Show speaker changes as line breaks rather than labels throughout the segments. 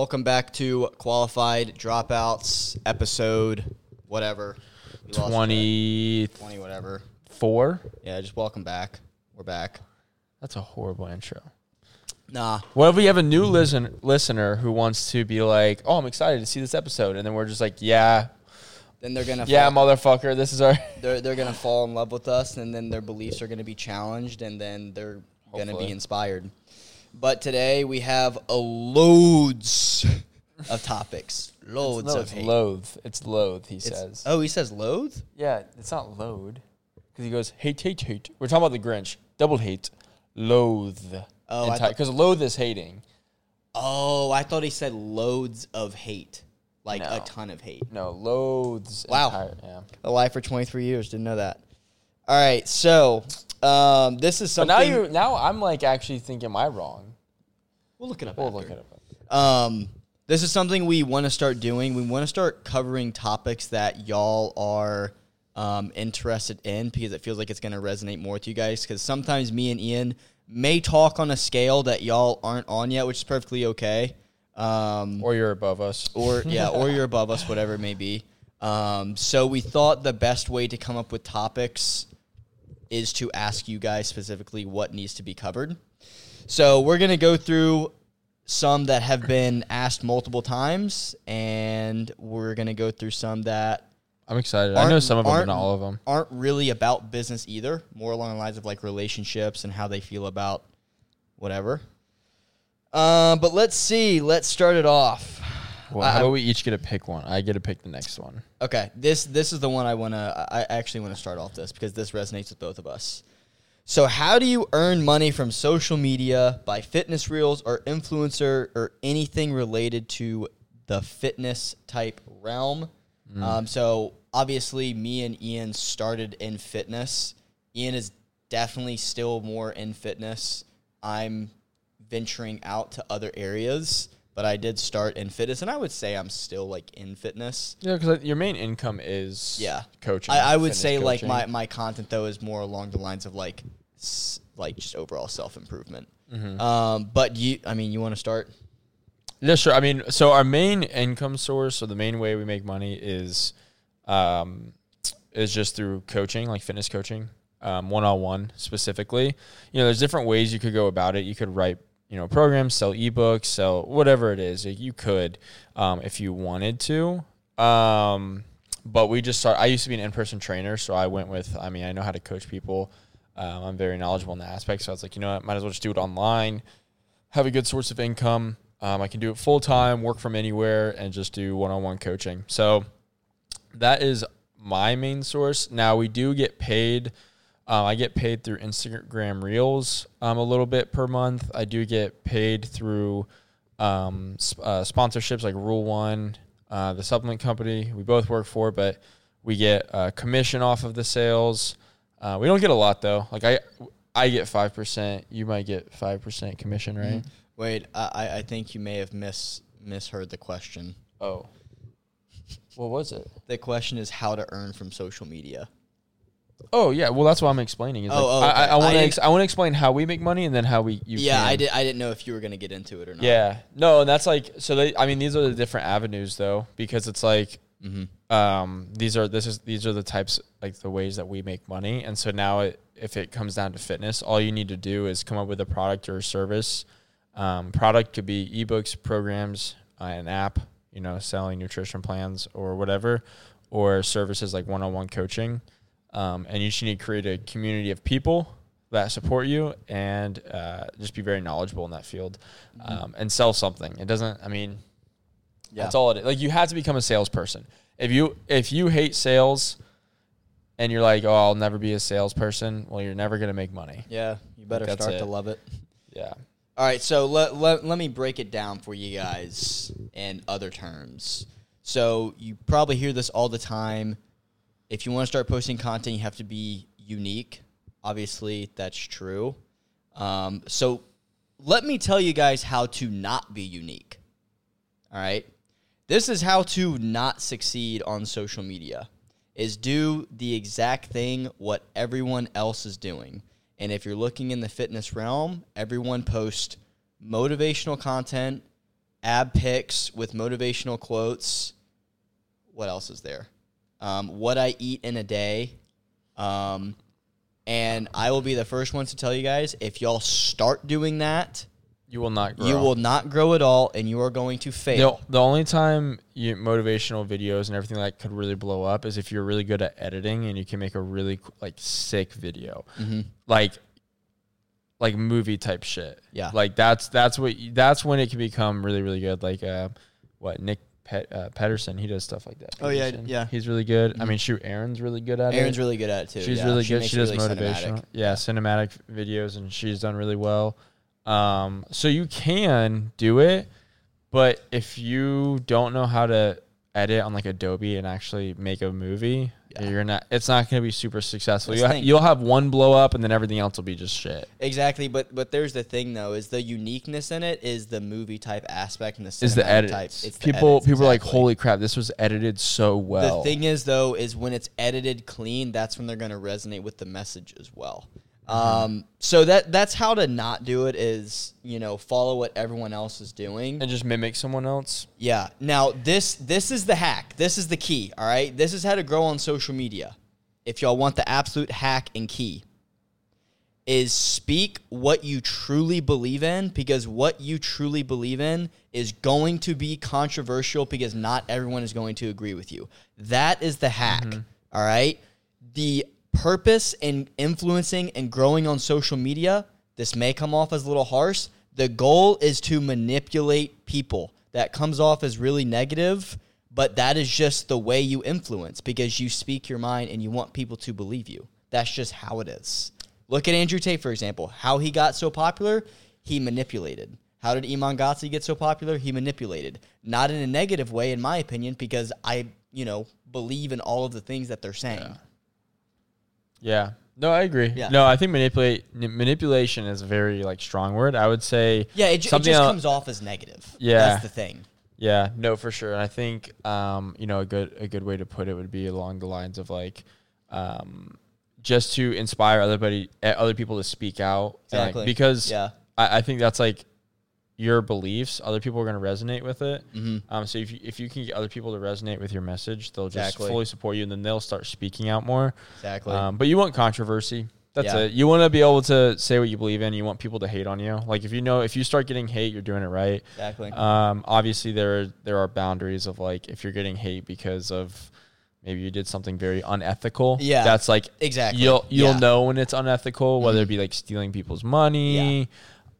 Welcome back to Qualified Dropouts episode, whatever. We lost track. 20, whatever. Four? Yeah, just welcome back. We're back.
That's a horrible intro.
Nah,
What if we have a new listen, listener who wants to be like, oh, I'm excited to see this episode. And then we're just like, yeah,
then they're gonna
yeah,
fall,
motherfucker. This is our.
they're they're gonna fall in love with us, and then their beliefs are gonna be challenged, and then they're gonna be inspired. But today we have a loads of topics, loads
no,
of
it's
hate.
loathe. It's loathe, he
It's-
says.
Oh, he says loathe.
Yeah, it's not load. Because he goes, hate, hate, hate. We're talking about the Grinch. Double hate. Loathe.
Oh, I
Because loathe is hating.
Oh, I thought he said loads of hate, like a
No.
ton of hate.
No, loathes.
Wow.
entire- yeah.
A life for 23 years. Didn't know that. All right, so um, this is
But
something.
now you now I'm like actually thinking, am I wrong?
we'll look it up.
We'll
after.
look it up.
Um, this is something we want to start doing. We want to start covering topics that y'all are um, interested in because it feels like it's going to resonate more with you guys. Because sometimes me and Ian may talk on a scale that y'all aren't on yet, which is perfectly okay. Um,
Or you're above us.
or yeah, or you're above us, whatever it may be. Um, so we thought the best way to come up with topics is to ask you guys specifically what needs to be covered. So we're gonna go through some that have been asked multiple times, and we're gonna go through some that
I'm excited. I know some of them, but
aren't-
all of them.
aren't really about business either. More along the lines of like relationships and how they feel about whatever. Um, but let's see. Let's start it off.
Well, how about we each get to pick one? I get to pick the next one.
Okay, this this is the one I want to. I actually want to start off this because this resonates with both of us. So, how do you earn money from social media by fitness reels or influencer or anything related to the fitness type realm? Um, so, obviously, me and Ian started in fitness. Ian is definitely still more in fitness. I'm venturing out to other areas, but I did start in fitness, and I would say I'm still like in fitness.
Yeah, because your main income is
Yeah.
coaching.
I, I would say like my, my content though is more along the lines of like s- like just overall self improvement.
Mm-hmm.
Um, but you, I mean, you want to start?
Yeah, sure. I mean, so our main income source, so the main way we make money is, um, is just through coaching, like fitness coaching, um, one on one specifically. You know, there's different ways you could go about it. You could write, you know, programs, sell ebooks, sell whatever it is. You could, um, if you wanted to. Um, but we just start. I used to be an in-person trainer, so I went with. I mean, I know how to coach people. Um, I'm very knowledgeable in the aspect, so I was like, you know what, might as well just do it online have a good source of income. Um, I can do it full time, work from anywhere, and just do one on one coaching. So that is my main source. Now we do get paid. Uh, I get paid through Instagram Reels um, a little bit per month. I do get paid through um, sp- uh, sponsorships like Rule One, uh, the supplement company we both work for, but we get uh, commission off of the sales. Uh, we don't get a lot though. Like I, I get five percent. You might get five percent commission, right?
Wait, I, I- I think you may have mis misheard the question.
Oh, what was it?
The question is how to earn from social media.
Oh yeah, well that's what I'm explaining. Is
Oh, oh,
like, I,
okay.
I, I want to
didn't-
ex- I want to explain how we make money and then how we you
yeah,
can.
I did. I didn't know if you were gonna get into it or not.
Yeah, no, and that's like so. They, I mean, these are the different avenues though, because it's like
Mm-hmm.
um, these are this is these are the types like the ways that we make money, and so now it, if it comes down to fitness, all you need to do is come up with a product or a service. Um, product could be ebooks, programs, uh, an app, you know, selling nutrition plans or whatever, or services like one-on-one coaching. Um, and you just need to create a community of people that support you and uh, just be very knowledgeable in that field um, and sell something. It doesn't. I mean,
Yeah.
that's all it is. Like you have to become a salesperson. If you if you hate sales and you're like, oh, I'll never be a salesperson, well, you're never gonna make money.
Yeah, you better
That's
start
it.
to love it.
Yeah.
All right, so let, let, let me break it down for you guys in other terms. So you probably hear this all the time. If you want to start posting content, you have to be unique. Obviously, that's true. Um, so let me tell you guys how to not be unique. All right. This is how to not succeed on social media is do the exact thing what everyone else is doing. And if you're looking in the fitness realm, everyone posts motivational content, ab pics with motivational quotes. What else is there? Um, what I eat in a day. Um, and I will be the first ones to tell you guys if y'all start doing that,
You will not grow.
you will not grow at all and you are going to fail.
the only time you, motivational videos and everything like could really blow up is if you're really good at editing and you can make a really like sick video,
Mhm.
like like movie type shit.
Yeah.
like that's that's what that's when it can become really really good. Like uh, what Nick Pet, uh, Pedersen, he does stuff like that.
Oh, yeah,
Pedersen.
yeah.
he's really good. I
Mhm.
mean, shoot, Aaron's really good at it.
Aaron's really good at it too.
She's
yeah.
really
She
good. She does
really
motivational.
cinematic.
Yeah, cinematic videos, and she's done really well. Um, so you can do it, but if you don't know how to edit on like Adobe and actually make a movie,
Yeah.
you're not. It's not going to be super successful. You'll,
thing.
you'll have one blow up, and then everything else will be just shit.
Exactly, but but there's the thing though is the uniqueness in it is the movie type aspect and the
Is the
type. It's the
people
edits,
people are like, holy crap, this was edited so well.
The thing is though is when it's edited clean, that's when they're going to resonate with the message as well.
Mm-hmm.
Um, so that that's how to not do it is you know follow what everyone else is doing.
and just mimic someone else.
Yeah. Now this this is the hack. This is the key. All right. This is how to grow on social media. If y'all want the absolute hack and key, is speak what you truly believe in because what you truly believe in is going to be controversial because not everyone is going to agree with you. That is the hack. all right. The purpose in influencing and growing on social media, this may come off as a little harsh. The goal is to manipulate people. That comes off as really negative, but that is just the way you influence because you speak your mind and you want people to believe you. That's just how it is. Look at Andrew Tate, for example. How he got so popular, he manipulated. How did Iman Gadzhi get so popular? He manipulated. Not in a negative way, in my opinion, because I, you know, believe in all of the things that they're saying.
Yeah. No, I agree.
Yeah.
No, I think manipulate n- manipulation is a very like strong word. I would say
Yeah, it, ju- it just comes off as negative.
Yeah.
That's the thing.
Yeah, no, for sure. And I think um, you know a good a good way to put it would be along the lines of like um, just to inspire everybody eh, other people to speak out and, like,
Exactly.
because
Yeah.
I, I think that's like your beliefs. Other people are going to resonate with it.
hmm
Um, so if you, if you can get other people to resonate with your message, they'll just
Exactly.
fully support you, and then they'll start speaking out more.
Exactly.
Um, but you want controversy. That's
Yeah.
it. You want to be able to say what you believe in. You want people to hate on you. Like if you know if you start getting hate, you're doing it right.
exactly.
Um, obviously there are, there are boundaries of like if you're getting hate because of maybe you did something very unethical.
Yeah.
that's like
exactly.
you'll you'll
Yeah.
know when it's unethical, whether
Mhm.
it be like stealing people's money,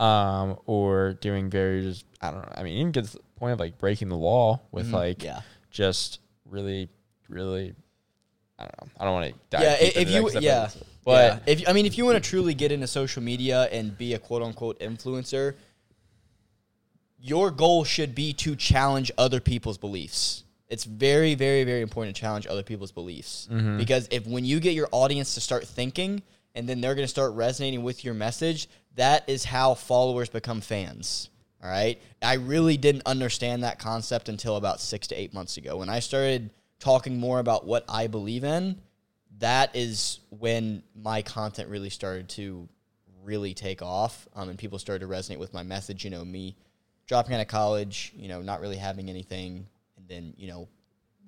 um, or doing various. I don't know. I mean, even get to the point of like breaking the law with
Mhm.
like
yeah.
just really, really. I don't know. I don't want to dive.
Yeah, if you-
that 'cause I feel
yeah.
like but
yeah. if I mean if you want to truly get into social media and be a quote unquote influencer, your goal should be to challenge other people's beliefs. It's very, very, very important to challenge other people's beliefs
Mhm.
because if when you get your audience to start thinking and then they're going to start resonating with your message, that is how followers become fans. All right. I really didn't understand that concept until about six to eight months ago. When I started talking more about what I believe in, that is when my content really started to really take off um, and people started to resonate with my message. You know, me dropping out of college, you know, not really having anything, and then, you know,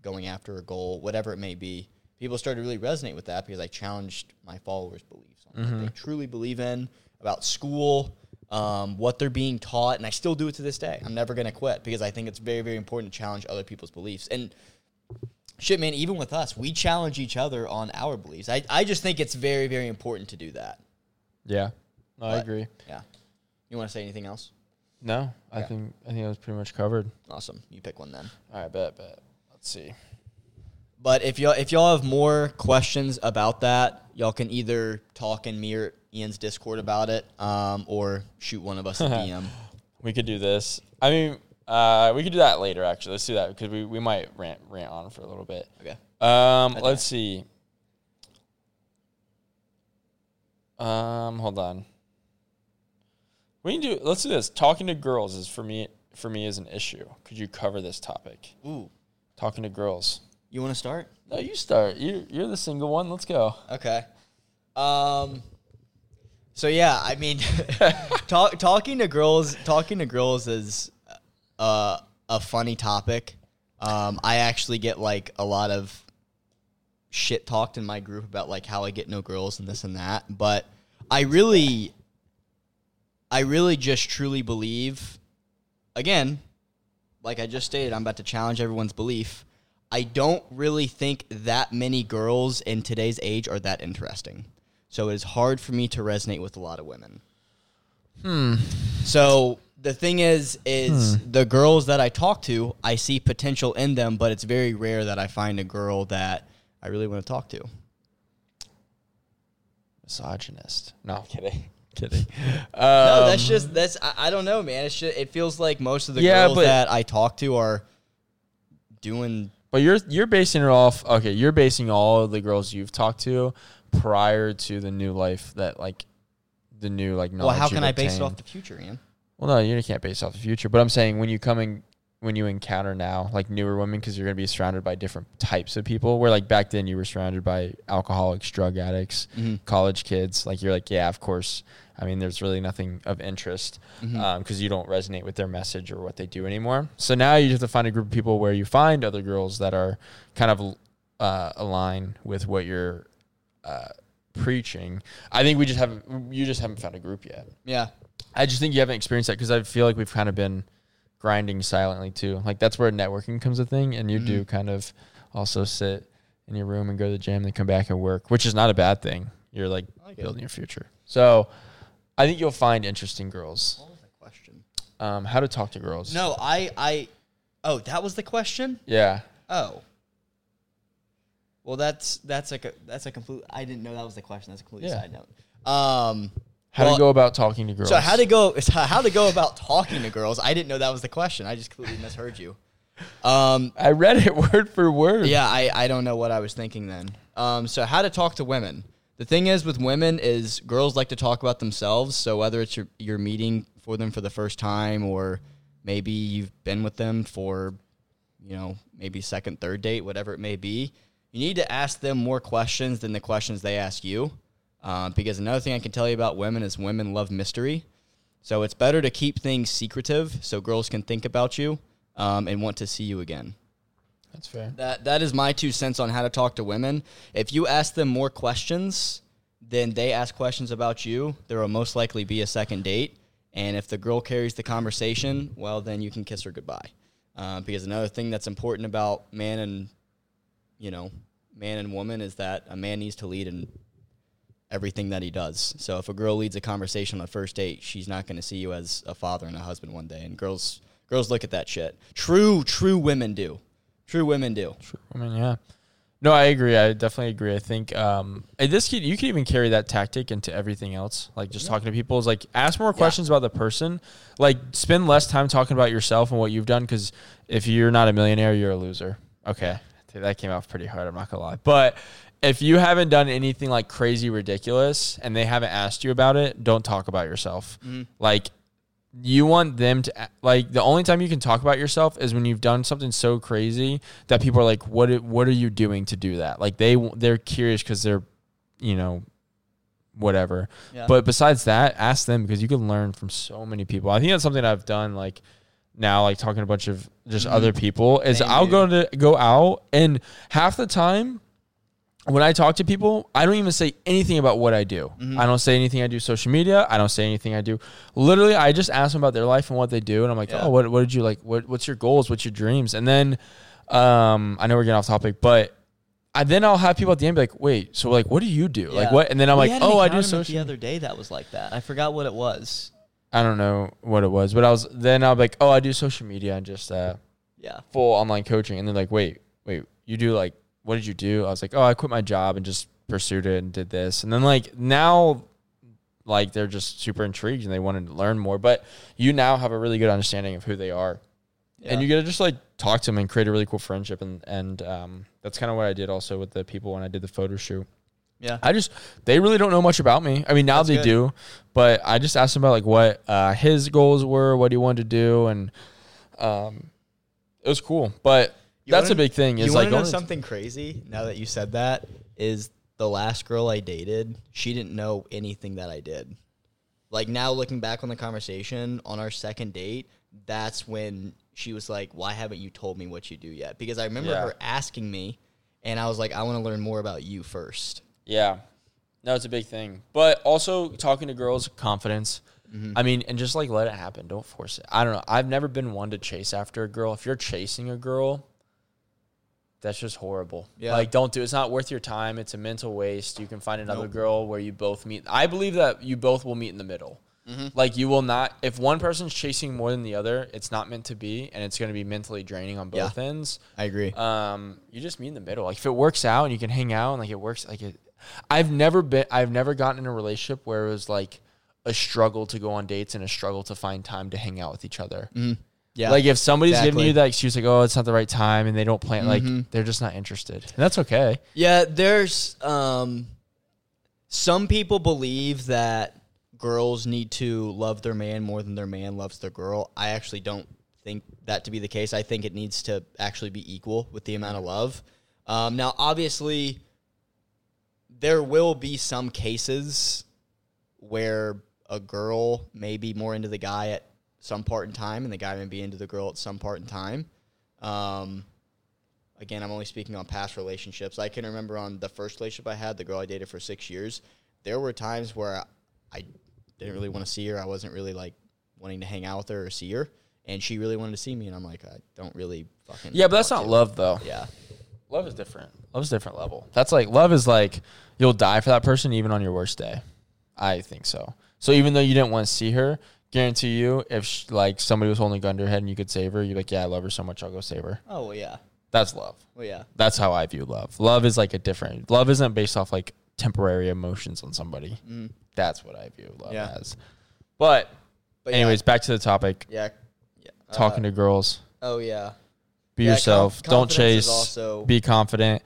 going after a goal, whatever it may be. People started to really resonate with that because I challenged my followers' beliefs on what they truly believe in about school, um, what they're being taught, and I still do it to this day. I'm never going to quit because I think it's very, very important to challenge other people's beliefs. And shit, man, even with us, we challenge each other on our beliefs. I, I just think it's very, very important to do that.
yeah, no, I agree.
Yeah. You want to say anything else?
No, I
Yeah.
think I think that was pretty much covered.
Awesome. You pick one then.
All right, bet, bet. Let's see.
But if y'all if y'all have more questions about that, y'all can either talk in me or Ian's Discord about it, um, or shoot one of us a DM.
We could do this. I mean, uh, we could do that later. Actually, let's do that because we, we might rant rant on for a little bit.
Okay.
Um,
Okay.
let's see. Um, hold on. We can do. Let's do this. Talking to girls is for me. For me, is an issue. Could you cover this topic?
Ooh.
Talking to girls.
You want to start?
No, you start. You you're the single one. Let's go.
Okay. Um. So yeah, I mean, talk, talking to girls, talking to girls is uh, a funny topic. Um, I actually get like a lot of shit talked in my group about like how I get no girls and this and that. But I really, I really just truly believe, again, like I just stated, I'm about to challenge everyone's belief. I don't really think that many girls in today's age are that interesting. So it is hard for me to resonate with a lot of women.
Hmm.
So the thing is, is the girls that I talk to, I see potential in them, but it's very rare that I find a girl that I really want to talk to.
Misogynist. No, I'm kidding. kidding.
No, that's
Um,
just that's I, I don't know, man. It's just, it feels like most of the
Yeah,
girls
but-
that I talk to are doing.
But you're you're basing it off. Okay, you're basing all of the girls you've talked to prior to the new life that like the new like knowledge.
Well, how can I base it off the future, Ian?
Well, no, you can't base it off the future. But I'm saying when you come in, when you encounter now like newer women, because you're gonna be surrounded by different types of people. Where like back then you were surrounded by alcoholics, drug addicts,
Mhm.
college kids. Like you're like, yeah, of course. I mean, there's really nothing of interest because
Mhm.
you don't resonate with their message or what they do anymore. So now you have to find a group of people where you find other girls that are kind of uh, align with what you're uh, preaching. I think we just haven't. You just haven't found a group yet.
Yeah,
I just think you haven't experienced that because I feel like we've kind of been grinding silently too. Like that's where networking comes a thing, and you
Mm-hmm.
do kind of also sit in your room and go to the gym, then come back and work, which is not a bad thing. You're like,
like it.
building your future. So I think you'll find interesting girls.
What was the question?
Um, how to talk to girls?
No, I I. Oh, that was the question.
Yeah.
Oh. Well, that's that's like a that's a complete. I didn't know that was the question. That's a complete
Yeah.
side note. Um,
How
Well,
to go about talking to girls?
so how to go how to go about talking to girls? I didn't know that was the question. I just completely misheard you. Um,
I read it word for word.
yeah, I I don't know what I was thinking then. Um, so how to talk to women? The thing is with women is girls like to talk about themselves. So whether it's your meeting for them for the first time or maybe you've been with them for you know maybe second third date whatever it may be you need to ask them more questions than the questions they ask you. Um, because another thing i can tell you about women is women love mystery. So it's better to keep things secretive so girls can think about you um, and want to see you again
That's fair.
that that is my two cents on how to talk to women. If you ask them more questions than they ask questions about you, there will most likely be a second date. And if the girl carries the conversation, well, then you can kiss her goodbye. Uh, because another thing that's important about man and you know man and woman is that a man needs to lead in everything that he does. So if a girl leads a conversation on a first date, she's not going to see you as a father and a husband one day. And girls girls look at that shit. True true women do. True women do.
True. Mean, yeah. No, I agree. I definitely agree. I think um, this could, you can even carry that tactic into everything else. Like just talking to people is like ask more questions about the person. Like spend less time talking about yourself and what you've done. Because if you're not a millionaire, you're a loser. Okay, that came off pretty hard. I'm not gonna lie. But if you haven't done anything like crazy ridiculous and they haven't asked you about it, don't talk about yourself. Like you want them to like the only time you can talk about yourself is when you've done something so crazy that people are like what what are you doing to do that? Like they they're curious cuz they're you know whatever.
Yeah.
but besides that ask them because you can learn from so many people. I think that's something i've done like now like talking to a bunch of just mm-hmm. other people is
Same,
i'll go to go out and half the time when I talk to people, I don't even say anything about what I do. I don't say anything I do social media. I don't say anything I do. Literally, I just ask them about their life and what they do, and I'm like,
Yeah.
oh, what what did you like? What what's your goals? What's your dreams? And then, um, I know we're getting off topic, but I then I'll have people at the end be like, wait, so like, what do you do? Like what? And then I'm
We
like, oh, I do social.
The other day that was like that. I forgot what it was.
I don't know what it was, but I was then I'll be like, oh, I do social media and just uh,
Yeah.
full online coaching. And they're like, wait, wait, you do like, what did you do? I was like, oh, I quit my job and just pursued it and did this. And then like now, like they're just super intrigued and they wanted to learn more. But you now have a really good understanding of who they are.
Yeah.
And you get to just like talk to them and create a really cool friendship. And, and um, that's kind of what I did also with the people when I did the photo shoot.
Yeah.
I just they really don't know much about me. I mean, now
That's
they
good.
do, but I just asked him about like what uh, his goals were, what he wanted to do, and um, it was cool. But
You
that's
wanna-
a big thing.
You
Is
want
like
know something crazy? Now that you said that, is the last girl I dated. She didn't know anything that I did. Like now, looking back on the conversation on our second date, that's when she was like, "Why haven't you told me what you do yet?" Because I remember
Yeah.
her asking me, and I was like, "I want to learn more about you first.
Yeah. No, it's a big thing. But also talking to girls, confidence.
Mm-hmm.
I mean, and just like let it happen. Don't force it. I don't know. I've never been one to chase after a girl. If you're chasing a girl, that's just horrible.
Yeah.
Like don't do it's not worth your time. It's a mental waste. You can find another girl where you both meet. I believe that you both will meet in the middle.
Mm-hmm.
Like you will not if one person's chasing more than the other, it's not meant to be and it's going to be mentally draining on
Yeah.
both ends
I agree.
um, you just meet in the middle. Like if it works out and you can hang out and like it works, like it. I've never been. I've never gotten in a relationship where it was like a struggle to go on dates and a struggle to find time to hang out with each other.
Yeah,
Like if somebody's giving you that excuse, like oh, it's not the right time, and they don't plan, like
Mhm.
they're just not interested. And that's okay.
Yeah, there's um some people believe that girls need to love their man more than their man loves their girl. I actually don't think that to be the case. I think it needs to actually be equal with the amount of love. Um, now, obviously, there will be some cases where a girl may be more into the guy at some part in time, and the guy may be into the girl at some part in time. Um, again, I'm only speaking on past relationships. I can remember on the first relationship I had, the girl I dated for six years, there were times where I didn't really want to see her. I wasn't really like wanting to hang out with her or see her. And she really wanted to see me, and I'm like, I don't really fucking.
Yeah, but that's not
to.
love though.
Yeah,
Love is different. Love is a different level. That's like love is like you'll die for that person even on your worst day. I think so. So even though you didn't want to see her, guarantee you, if sh- like somebody was holding a gun to her head and you could save her, you're like, yeah, I love her so much, I'll go save her.
Oh well, yeah.
That's love.
Well, yeah.
That's how I view love. Love is like a different. Love isn't based off like temporary emotions on somebody.
Mm.
That's what I view love
Yeah.
as. But,
But
anyways, back to the topic.
yeah, yeah. yeah.
Talking
Uh,
to girls.
Oh yeah.
Be
Yeah, conf-
yourself. Don't chase.
also- Mm-hmm.
Be confident.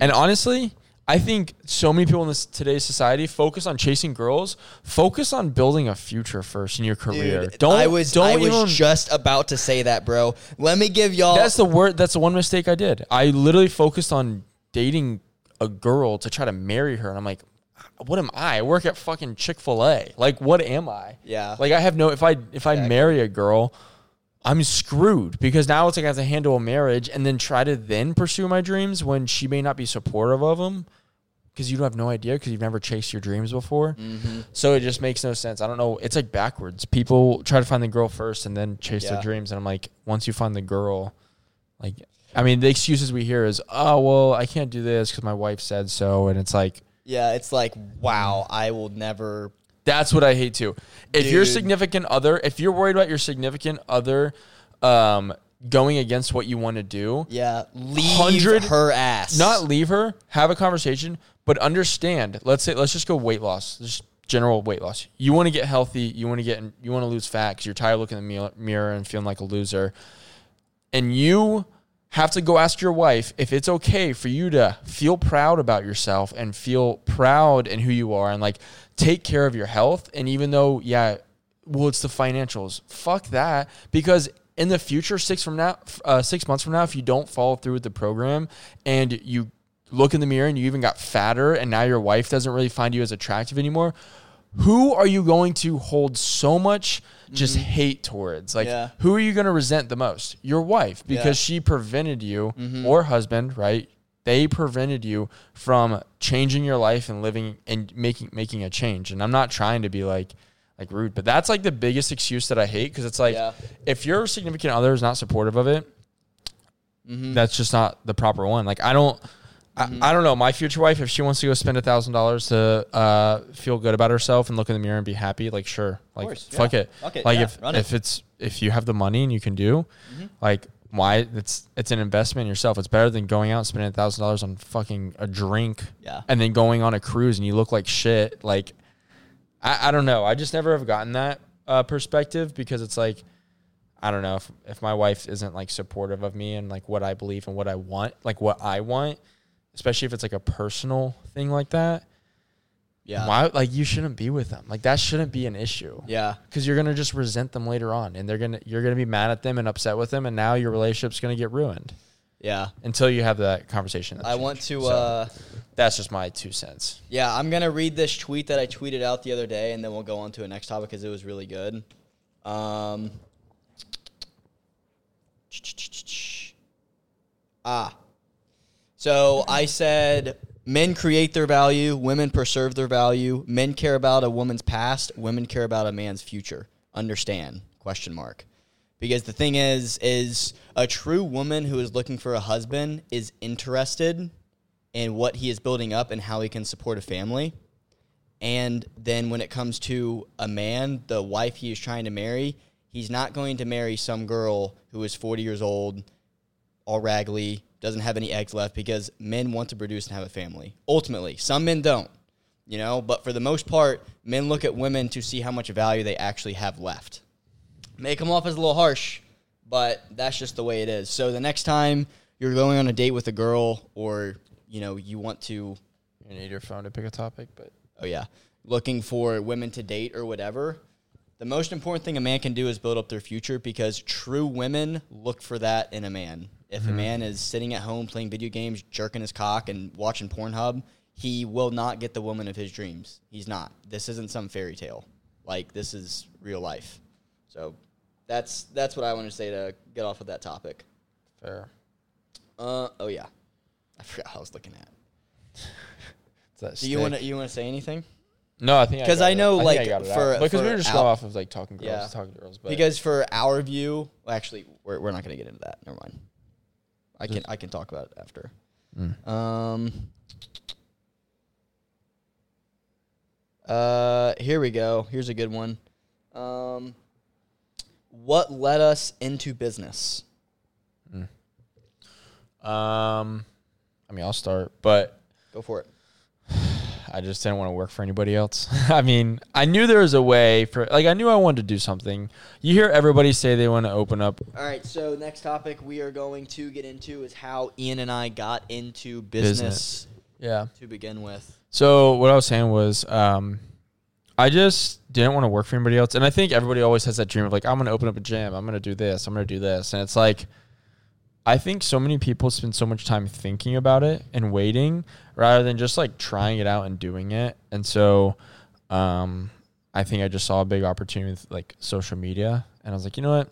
And honestly, I think so many people in this today's society focus on chasing girls. Focus on building a future first in your career.
Dude,
don't.
I was
Don't
I was
even.
just about to say that, bro. Let me give y'all.
that's the word. That's the one mistake I did. I literally focused on dating a girl to try to marry her, and I'm like, what am I? I work at fucking Chick Fil A. Like, what am I?
Yeah.
Like, I have no. If I if I marry a girl. I'm screwed because now it's like I have to handle a marriage and then try to then pursue my dreams when she may not be supportive of them because you don't have no idea because you've never chased your dreams before.
Mm-hmm.
So it just makes no sense. I don't know. It's like backwards. People try to find the girl first and then chase
Yeah.
their dreams. And I'm like, once you find the girl, like, I mean, the excuses we hear is, oh, well, I can't do this because my wife said so. And it's like,
yeah, it's like wow, I will never.
That's what I hate too. If your
Dude.
significant other, if you're worried about your significant other um, going against what you want to do,
Yeah, leave
100
her ass.
not leave her, have a conversation, but understand. Let's say let's just go weight loss, just general weight loss. You want to get healthy, you want to get you want to lose fat because you're tired of looking in the mirror and feeling like a loser, and you have to go ask your wife if it's okay for you to feel proud about yourself and feel proud in who you are and like take care of your health. And even though, yeah, well, it's the financials. Fuck that. Because in the future, six from now, uh, six months from now, if you don't follow through with the program and you look in the mirror and you even got fatter and now your wife doesn't really find you as attractive anymore, who are you going to hold so much just hate towards? Like,
Yeah.
who are you going to resent the most? Your wife, because
Yeah.
she prevented you, or husband, right? They prevented you from changing your life and living and making making a change. And I'm not trying to be like like rude, but that's like the biggest excuse that I hate because it's like
Yeah.
if your significant other is not supportive of it,
Mm-hmm.
that's just not the proper one. Like I don't. I, I don't know. My future wife, if she wants to go spend a thousand dollars to uh, feel good about herself and look in the mirror and be happy, like sure, like
course,
fuck
yeah.
it. Like
yeah,
if
it.
if it's if you have the money and you can do,
Mm-hmm.
like why it's it's an investment in yourself. It's better than going out and spending a thousand dollars on fucking a drink,
Yeah.
and then going on a cruise and you look like shit. Like I, I don't know. I just never have gotten that uh, perspective because it's like I don't know if if my wife isn't like supportive of me and like what I believe and what I want, like what I want, especially if it's like a personal thing like that.
Yeah.
Why like you shouldn't be with them. Like that shouldn't be an issue.
Yeah.
Because you're gonna just resent them later on, and they're gonna you're gonna be mad at them and upset with them, and now your relationship's gonna get ruined
Yeah.
until you have that conversation.
I want to.
So-
uh
That's just my two cents.
Yeah, I'm gonna read this tweet that I tweeted out the other day, and then we'll go on to a next topic because it was really good. Um, Ah. So I said men create their value, women preserve their value. Men care about a woman's past, women care about a man's future. Understand? Question mark. Because the thing is is a true woman who is looking for a husband is interested in what he is building up and how he can support a family. And then when it comes to a man, the wife he is trying to marry, he's not going to marry some girl who is 40 years old, all raggedy, doesn't have any eggs left because men want to produce and have a family. Ultimately, some men don't, you know, but for the most part, men look at women to see how much value they actually have left. May come off as a little harsh, but that's just the way it is. So the next time you're going on a date with a girl or, you know, you want to
You need your phone to pick a topic, but
oh yeah, looking for women to date or whatever, the most important thing a man can do is build up their future because true women look for that in a man. If a man is sitting at home playing video games, jerking his cock, and watching Pornhub, he will not get the woman of his dreams. He's not. This isn't some fairy tale. Like this is real life. So that's that's what I want to say to get off of that topic.
fair.
Uh oh yeah, I forgot I was looking at. Do you want to you want to say anything?
No, I think because
I
it.
know,
think
like,
I got it
for-
because we were just going off of like talking girls,
Yeah.
talking girls, but
because for our view, well, actually, we're, we're not going to get into that. Never mind. I can I can talk about it after.
Mm.
Um. Uh, here we go. Here's a good one. Um, what led us into business?
um, I mean, I'll start, but
Go for it.
I just didn't want to work for anybody else. I mean, I knew there was a way for like I knew I wanted to do something. You hear everybody say they want to open up
All right. So next topic we are going to get into is how Ian and I got into business,
Business. Yeah.
to begin with.
So what I was saying was, um, I just didn't want to work for anybody else, and I think everybody always has that dream of like, I'm gonna open up a gym, I'm gonna do this, I'm gonna do this, and it's like, I think so many people spend so much time thinking about it and waiting rather than just like trying it out and doing it, and so, um, I think I just saw a big opportunity with like social media, and I was like, you know what,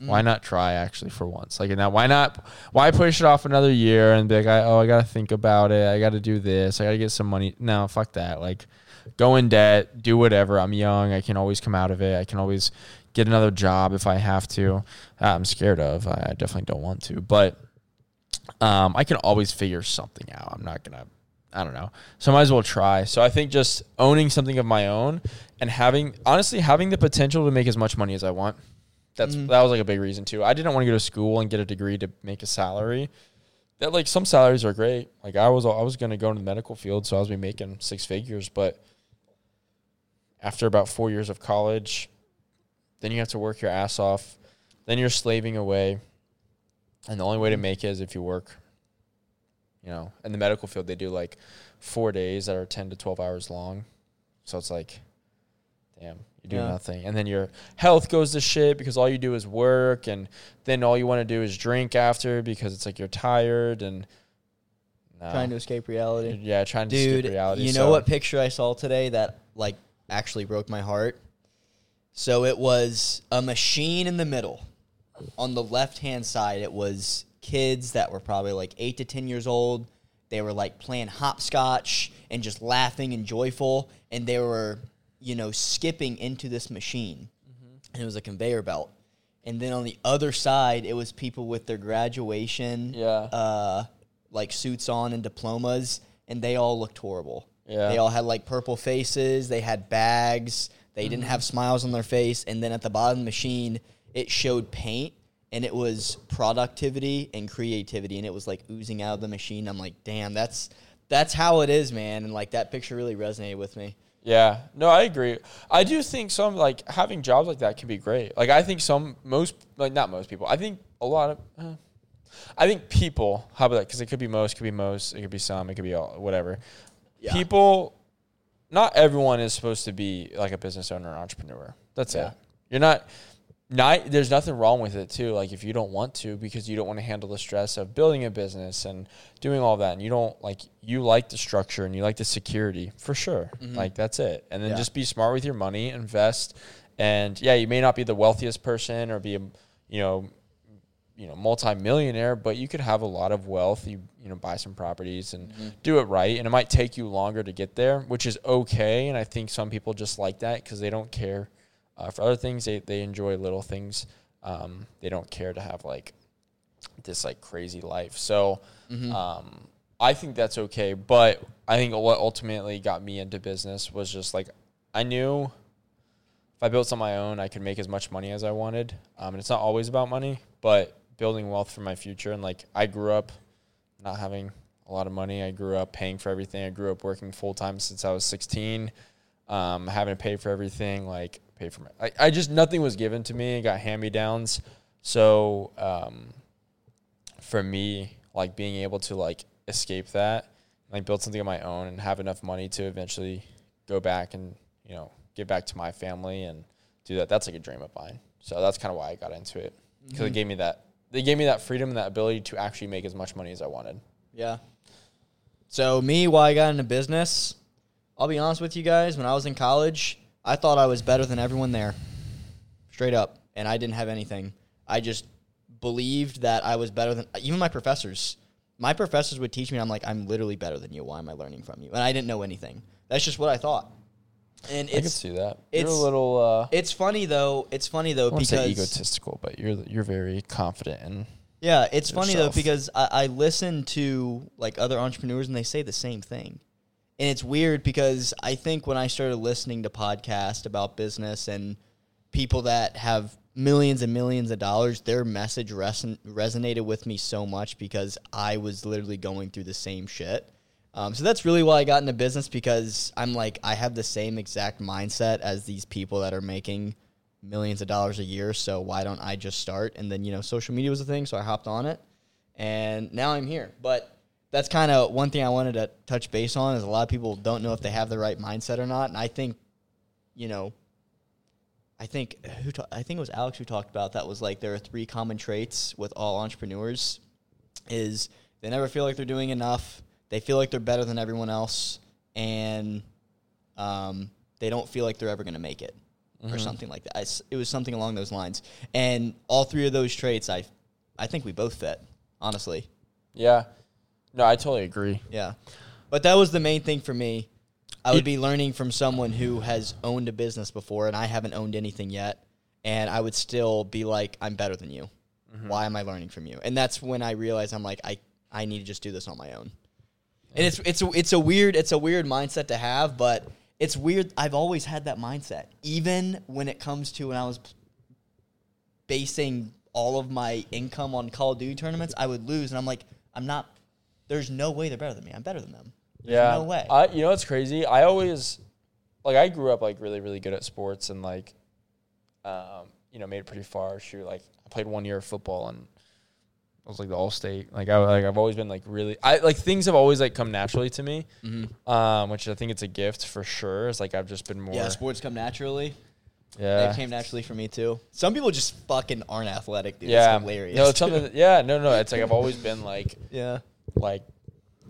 why not try actually for once? Like now, why not? Why push it off another year and be like, I, oh, I gotta think about it. I gotta do this. I gotta get some money. No, fuck that. Like, go in debt, do whatever. I'm young. I can always come out of it. I can always get another job if I have to. I'm scared of. I definitely don't want to, but um, I can always figure something out. I'm not gonna. I don't know. So I might as well try. So I think just owning something of my own and having honestly having the potential to make as much money as I want. That's
Mhm.
that was like a big reason too. I didn't want to go to school and get a degree to make a salary. That like some salaries are great. Like I was I was gonna go into the medical field, so I was be making six figures, but after about four years of college, then you have to work your ass off. Then you're slaving away. And the only way to make it is if you work. You know, in the medical field they do like four days that are ten to twelve hours long. So it's like damn, you do
Yeah.
nothing. And then your health goes to shit because all you do is work and then all you want to do is drink after because it's like you're tired and no.
Trying to escape reality.
yeah, trying to
Dude,
skip reality.
you know
so-
what picture I saw today that like actually broke my heart? So it was a machine in the middle. On the left hand side, it was kids that were probably like eight to ten years old. They were like playing hopscotch and just laughing and joyful, and they were, you know, skipping into this machine, and it was a conveyor belt. And then on the other side, it was people with their graduation,
Yeah.
uh, like suits on and diplomas, and they all looked horrible.
Yeah.
They all had like purple faces. They had bags. They didn't
Mm-hmm.
have smiles on their face. And then at the bottom of the machine, it showed paint and it was productivity and creativity. And it was like oozing out of the machine. I'm like, damn, that's that's how it is, man. And like that picture really resonated with me.
Yeah, no, I agree. I do think some like having jobs like that can be great. Like I think some most like not most people. I think a lot of. Uh, I think people. How about that? Because it could be most, could be most, it could be some, it could be all, whatever.
Yeah.
People. Not everyone is supposed to be like a business owner or entrepreneur. That's
Yeah.
it. You're not. Not, there's nothing wrong with it too. Like if you don't want to because you don't want to handle the stress of building a business and doing all that, and you don't like you like the structure and you like the security for sure. Mm-hmm. Like that's it. And then
Yeah.
just be smart with your money, invest, and yeah, you may not be the wealthiest person or be a you know you know multi-millionaire but you could have a lot of wealth. You you know buy some properties and do it right and it might take you longer to get there which is okay and i think some people just like that because they don't care uh, for other things. They, they enjoy little things. Um, they don't care to have like this like crazy life. So um, i think that's okay but i think what ultimately got me into business was just like i knew if I built on my own, I could make as much money as I wanted. Um, and it's not always about money, but building wealth for my future. And like I grew up not having a lot of money. I grew up paying for everything. I grew up working full time since I was 16, um, having to pay for everything, like pay for my, I, I just, nothing was given to me. I got hand me downs. So, um, for me, like being able to like escape that, like build something of my own and have enough money to eventually go back and, you know, give back to my family and do that. That's like a dream of mine. So that's kind of why I got into it because it gave me that. They gave me that freedom and that ability to actually make as much money as I wanted.
Yeah. So me, why I got into business, I'll be honest with you guys. When I was in college, I thought I was better than everyone there, straight up, and I didn't have anything. I just believed that I was better than even my professors. My professors would teach me. I'm like, I'm literally better than you. Why am I learning from you? And I didn't know anything. That's just what I thought. And
I can
it's
see that. You're a little. Uh,
it's funny though. It's funny though
I
because
say egotistical, but you're you're very confident and
Yeah, it's funny though because I, I listen to like other entrepreneurs and they say the same thing, and it's weird because I think when I started listening to podcasts about business and people that have millions and millions of dollars, their message reson- resonated with me so much because I was literally going through the same shit. Um, so that's really why I got into business because I'm like I have the same exact mindset as these people that are making millions of dollars a year. So why don't I just start? And then you know, social media was a thing, so I hopped on it, and now I'm here. But that's kind of one thing I wanted to touch base on is a lot of people don't know if they have the right mindset or not, and I think, you know, I think who ta- I think it was Alex who talked about that was like there are three common traits with all entrepreneurs is they never feel like they're doing enough, they feel like they're better than everyone else, and um, they don't feel like they're ever going to make it or something like that. I it was something along those lines, and all three of those traits, I, I think we both fit, honestly.
yeah. No, I totally agree.
Yeah, but that was the main thing for me. I would be learning from someone who has owned a business before, and I haven't owned anything yet, and I would still be like, I'm better than you. Why am I learning from you? And that's when I realized I'm like, I, I need to just do this on my own. And it's it's a, it's a weird it's a weird mindset to have, but it's weird. I've always had that mindset, even when it comes to when I was basing all of my income on Call of Duty tournaments. I would lose, and I'm like, I'm not. There's no way they're better than me. I'm better than them. There's
yeah.
no way.
I you know what's crazy? I always like I grew up like really really good at sports and like um you know made it pretty far. Shoot, like I played one year of football and I was like the all state. Like I like I've always been like really I like things have always like come naturally to me.
Mm-hmm.
Um, which I think it's a gift for sure. It's like I've just been more
yeah, sports come naturally.
yeah.
They came naturally for me too. Some people just fucking aren't athletic, dude.
yeah.
It's hilarious.
No, it's something. Yeah, no, no. It's like I've always been like
yeah.
like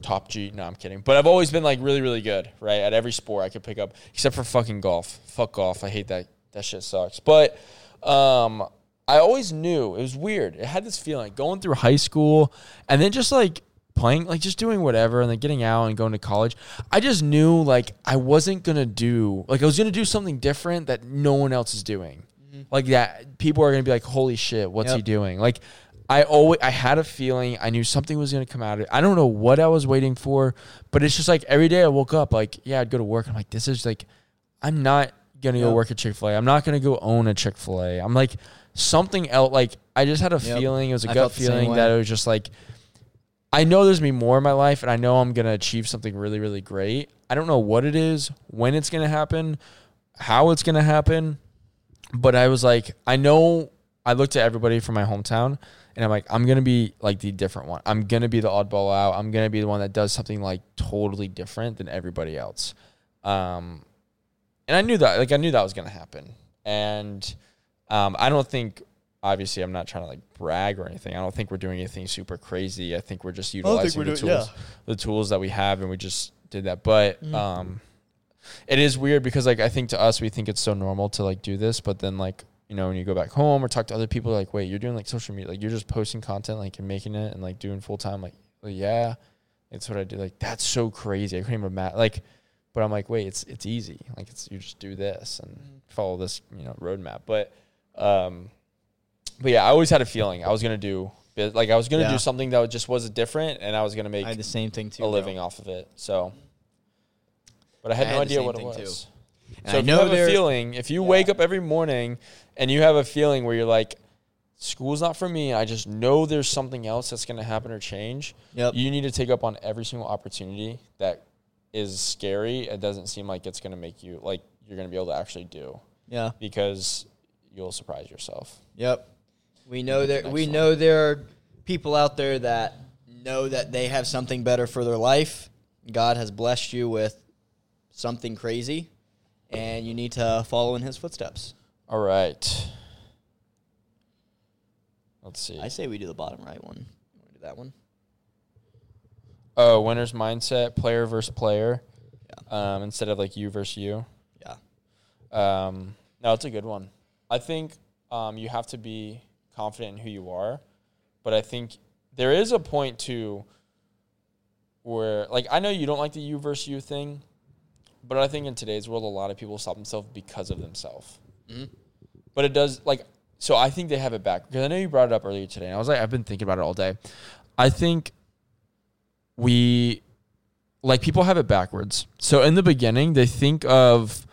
top G. No, I'm kidding. But I've always been like really, really good, right? At every sport I could pick up, except for fucking golf. Fuck golf. I hate that. That shit sucks. But um, I always knew it was weird. It had this feeling going through high school and then just like playing, like just doing whatever and then getting out and going to college. I just knew like I wasn't gonna do like I was gonna do something different that no one else is doing. Mm-hmm. Like that, people are gonna be like, "Holy shit, what's he doing?" Like, I always, I had a feeling, I knew something was gonna come out of it. I don't know what I was waiting for, but it's just like every day I woke up, like, yeah, I'd go to work. I'm like, this is like, I'm not gonna go work at Chick Fil A. I'm not gonna go own a Chick Fil A. I'm like something else. Like, I just had a
Yep.
feeling. It was a
I
gut
felt the same
feeling that it was just like, I know there's gonna be more in my life, and I know I'm gonna achieve something really, really great. I don't know what it is, when it's gonna happen, how it's gonna happen, but I was like, I know. I looked at everybody from my hometown, and I'm like, I'm gonna be like the different one. I'm gonna be the oddball out. I'm gonna be the one that does something like totally different than everybody else. Um, and I knew that, like, I knew that was gonna happen. And um, I don't think, obviously, I'm not trying to like brag or anything. I don't think we're doing anything super crazy. I think we're just utilizing
we're
the
doing-
tools, the tools that we have, and we just did that. But
Mhm.
um, it is weird because like I think to us we think it's so normal to like do this, but then like you know, when you go back home or talk to other people, like, wait, you're doing like social media, like you're just posting content, like and making it and like doing full time, like, well, yeah, it's what I do. Like that's so crazy. I couldn't even imagine. Like, but I'm like, wait, it's it's easy. Like it's you just do this and follow this, you know, roadmap. But, um, but yeah, I always had a feeling I was gonna do like I was gonna
Yeah.
do something that just was different, and I was gonna make
the same thing too.
a
bro.
living off of it. So, but I had
I
no
had the
idea what it was. So
I
if
know
you have a feeling, if you
Yeah.
wake up every morning and you have a feeling where you're like, school's not for me, I just know there's something else that's going to happen or change,
Yep.
you need to take up on every single opportunity that is scary. It doesn't seem like it's going to make you like you're going to be able to actually do
yeah.
because you'll surprise yourself.
Yep. We know
That's
there
the
we
next
know there are people out there that know that they have something better for their life. God has blessed you with something crazy and you need to follow in his footsteps.
All right. Let's see.
I say we do the bottom right one. You want to do that one?
Oh, winner's mindset, player versus player, um, instead of like you versus you.
Yeah.
Um, no, it's a good one. I think um, you have to be confident in who you are, but I think there is a point to where, like, I know you don't like the you versus you thing, but I think in today's world, a lot of people stop themselves because of themselves.
Mhm.
But it does, like, so I think they have it back because I know you brought it up earlier today, and I was like, I've been thinking about it all day. I think we like people have it backwards. So in the beginning, they think of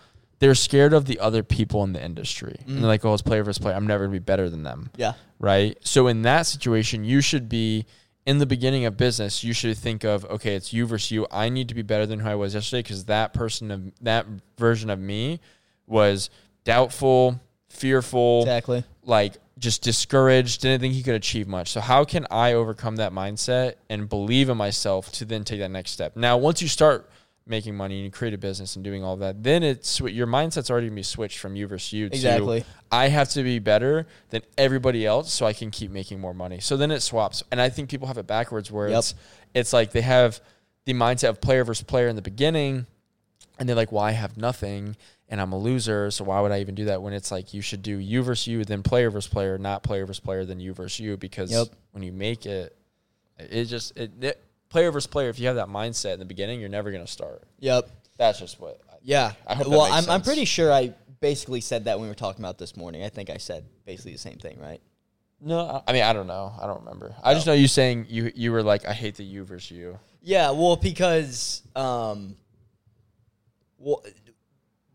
they're scared of the other people in the industry. And
Mhm.
they're like, oh, it's player versus player. I'm never gonna be better than them.
Yeah.
Right. So in that situation, you should be in the beginning of business, you should think of, okay, it's you versus you. I need to be better than who I was yesterday because that person of that version of me was doubtful, fearful,
Exactly.
like just discouraged, didn't think he could achieve much. So how can I overcome that mindset and believe in myself to then take that next step? Now, once you start making money and you create a business and doing all that, then it's your mindset's already gonna be switched from you versus you
Exactly.
to I have to be better than everybody else so I can keep making more money. So then it swaps. And I think people have it backwards where
Yep.
it's it's like they have the mindset of player versus player in the beginning and they're like, Well, I have nothing and I'm a loser, so why would I even do that when it's like you should do you versus you, then player versus player, not player versus player, then you versus you, because
Yep.
when you make it, it just it, it player versus player. If you have that mindset in the beginning, you're never gonna start.
Yep.
That's just what. I,
Yeah.
I hope
well, I'm, I'm pretty sure I basically said that when we were talking about this morning. I think I said basically the same thing, right?
no, I- I mean I don't know. I don't remember. I just
Oh.
know you saying you you were like I hate the you versus you.
Yeah, well, because um, well,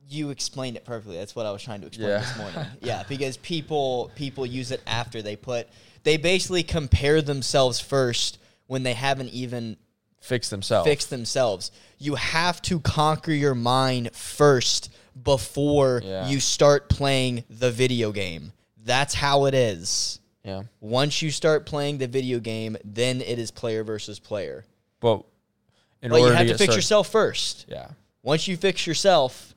you explained it perfectly. That's what I was trying to explain
Yeah.
this morning. yeah, because people people use it after they put they basically compare themselves first when they haven't even
fixed themselves.
fixed themselves. You have to conquer your mind first before
Yeah.
you start playing the video game. That's how it is.
Yeah.
Once you start playing the video game, then it is player versus player.
But in
But you have to,
get
fix
started-
yourself first.
Yeah.
Once you fix yourself,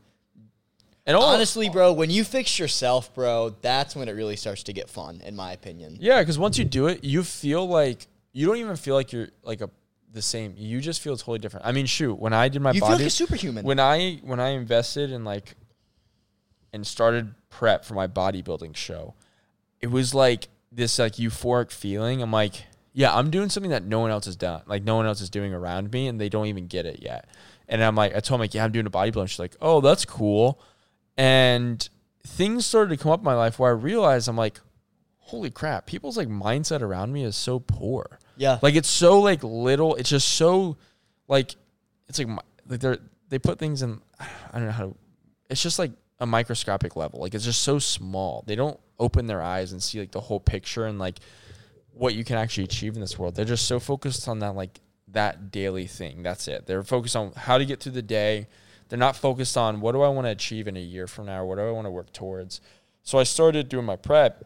And all,
honestly, bro, when you fix yourself, bro, that's when it really starts to get fun, in my opinion.
Yeah, because once you do it, you feel like you don't even feel like you're like a the same. You just feel totally different. I mean, shoot, when I did my
you feel like a superhuman.
when I when I invested in like and started prep for my bodybuilding show, it was like this like euphoric feeling. I'm like, yeah, I'm doing something that no one else has done. Like no one else is doing around me, and they don't even get it yet. And I'm like, I told him like, yeah, I'm doing a bodybuilding. She's like, oh, that's cool. And things started to come up in my life where I realized I'm like, holy crap, people's like mindset around me is so poor.
yeah.
Like it's so like little. It's just so like it's like like they're they put things in. I don't know how to. It's just like a microscopic level. Like it's just so small. They don't open their eyes and see like the whole picture and like what you can actually achieve in this world. They're just so focused on that like that daily thing. That's it. They're focused on how to get through the day. They're not focused on what do I want to achieve in a year from now. What do I want to work towards. So I started doing my prep.